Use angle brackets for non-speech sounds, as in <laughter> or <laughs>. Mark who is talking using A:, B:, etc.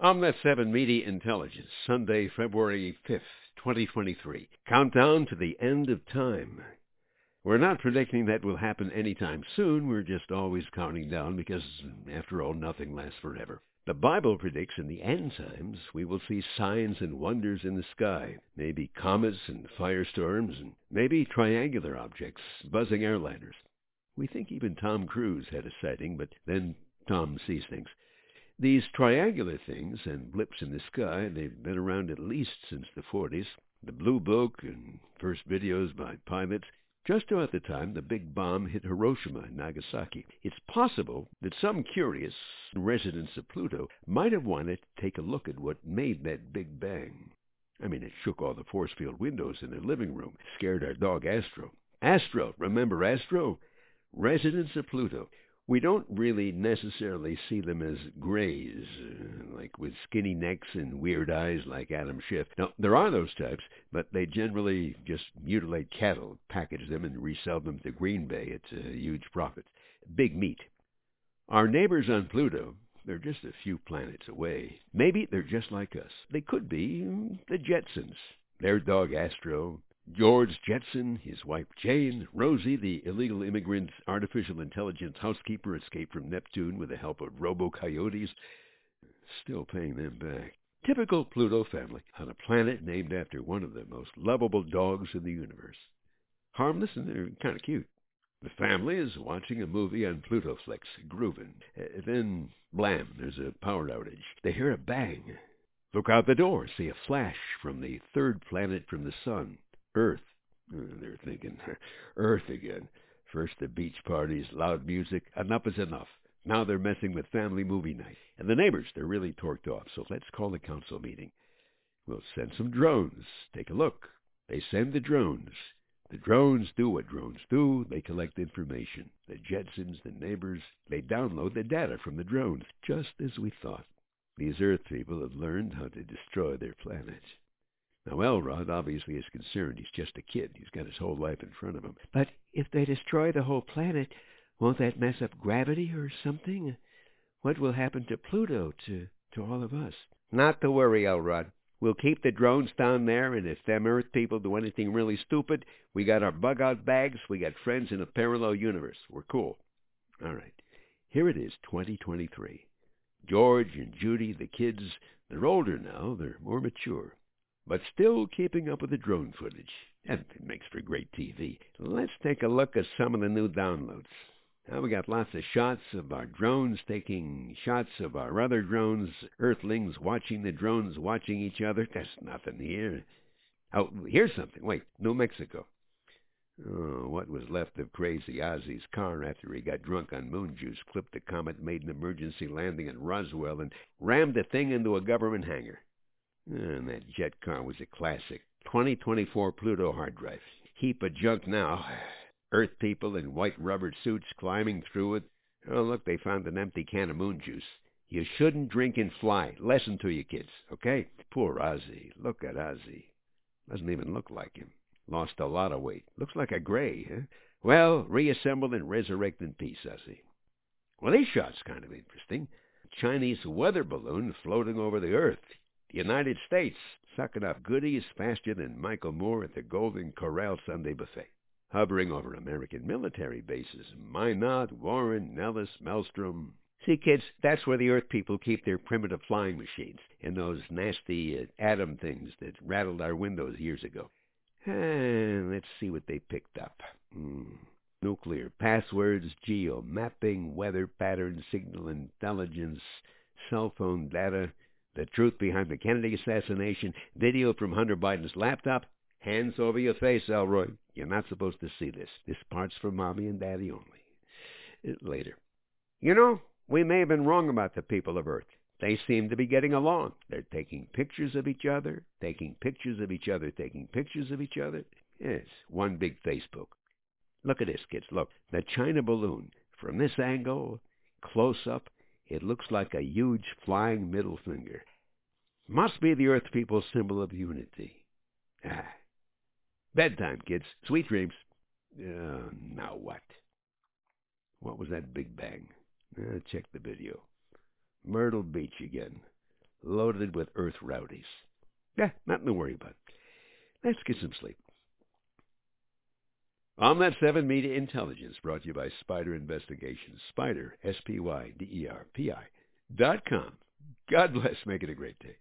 A: OMNET 7 Media Intelligence, Sunday, February 5th, 2023. Countdown to the end of time. We're not predicting that will happen anytime soon. We're just always counting down because, after all, nothing lasts forever. The Bible predicts in the end times we will see signs and wonders in the sky, maybe comets and firestorms, and maybe triangular objects buzzing airliners. We think even Tom Cruise had a sighting, but then Tom sees things. These triangular things and blips in the sky, they've been around at least since the 40s. The Blue Book and first videos by pilots, just about the time the big bomb hit Hiroshima and Nagasaki. It's possible that some curious residents of Pluto might have wanted to take a look at what made that big bang. I mean, it shook all the force field windows in their living room, scared our dog Astro. Astro, remember Astro? Residents of Pluto we don't really necessarily see them as grays, uh, like with skinny necks and weird eyes like Adam Schiff. Now, there are those types, but they generally just mutilate cattle, package them, and resell them to Green Bay at a huge profit. Big meat. Our neighbors on Pluto, they're just a few planets away. Maybe they're just like us. They could be the Jetsons. Their dog Astro, George Jetson, his wife Jane, Rosie, the illegal immigrant artificial intelligence housekeeper escaped from Neptune with the help of robo-coyotes, still paying them back. Typical Pluto family on a planet named after one of the most lovable dogs in the universe. Harmless and they're kind of cute. The family is watching a movie on Plutoflix, grooving. Uh, then, blam, there's a power outage. They hear a bang. Look out the door, see a flash from the third planet from the sun. Earth. They're thinking, <laughs> Earth again. First the beach parties, loud music. Enough is enough. Now they're messing with family movie night. And the neighbors, they're really torqued off. So let's call a council meeting. We'll send some drones. Take a look. They send the drones. The drones do what drones do. They collect information. The Jetsons, the neighbors, they download the data from the drones, just as we thought. These Earth people have learned how to destroy their planet. Now, Elroy obviously is concerned. He's just a kid. He's got his whole life in front of him.
B: But if they destroy the whole planet, won't that mess up gravity or something? What will happen to Pluto, to, to all of us?
A: Not to worry, Elroy. We'll keep the drones down there, and if them Earth people do anything really stupid, we got our bug-out bags, we got friends in a parallel universe. We're cool. All right. Here it is, 2023. George and Judy, the kids, they're older now. They're more mature but still keeping up with the drone footage. And it makes for great TV. Let's take a look at some of the new downloads. Now we got lots of shots of our drones taking shots of our other drones, Earthlings watching the drones watching each other. There's nothing here. Oh, here's something. Wait, New Mexico. Oh, what was left of Crazy Ozzy's car after he got drunk on moon juice, clipped a comet, made an emergency landing at Roswell, and rammed the thing into a government hangar. And that jet car was a classic. 2024 Pluto hard drive. Heap of junk now. Earth people in white rubber suits climbing through it. Oh, look, they found an empty can of moon juice. You shouldn't drink and fly. Lesson to you kids, okay? Poor Ozzy. Look at Ozzy. Doesn't even look like him. Lost a lot of weight. Looks like a gray, huh? Well, reassemble and resurrect in peace, Ozzy. Well, these shots kind of interesting. Chinese weather balloon floating over the Earth. The United States sucking up goodies faster than Michael Moore at the Golden Corral Sunday buffet. Hovering over American military bases, Minot, Warren, Nellis, Malmstrom. See, kids, that's where the Earth people keep their primitive flying machines and those nasty uh, atom things that rattled our windows years ago. And let's see what they picked up. Hmm. Nuclear passwords, geo mapping, weather patterns, signal intelligence, cell phone data, the truth behind the Kennedy assassination, video from Hunter Biden's laptop. Hands over your face, Elroy. You're not supposed to see this. This part's for mommy and daddy only. Uh, later. You know, we may have been wrong about the people of Earth. They seem to be getting along. They're taking pictures of each other, taking pictures of each other, taking pictures of each other. Yes, one big Facebook. Look at this, kids. Look, the China balloon. From this angle, close up, it looks like a huge flying middle finger. Must be the Earth people's symbol of unity. Ah. Bedtime, kids. Sweet dreams. Uh, now what? What was that big bang? Uh, check the video. Myrtle Beach again. loaded with Earth rowdies. Yeah, nothing to worry about. Let's get some sleep. OMNET 7 Media Intelligence brought to you by Spyder Investigations. Spider, S-P-Y-D-E-R-P-I dot com. God bless. Make it a great day.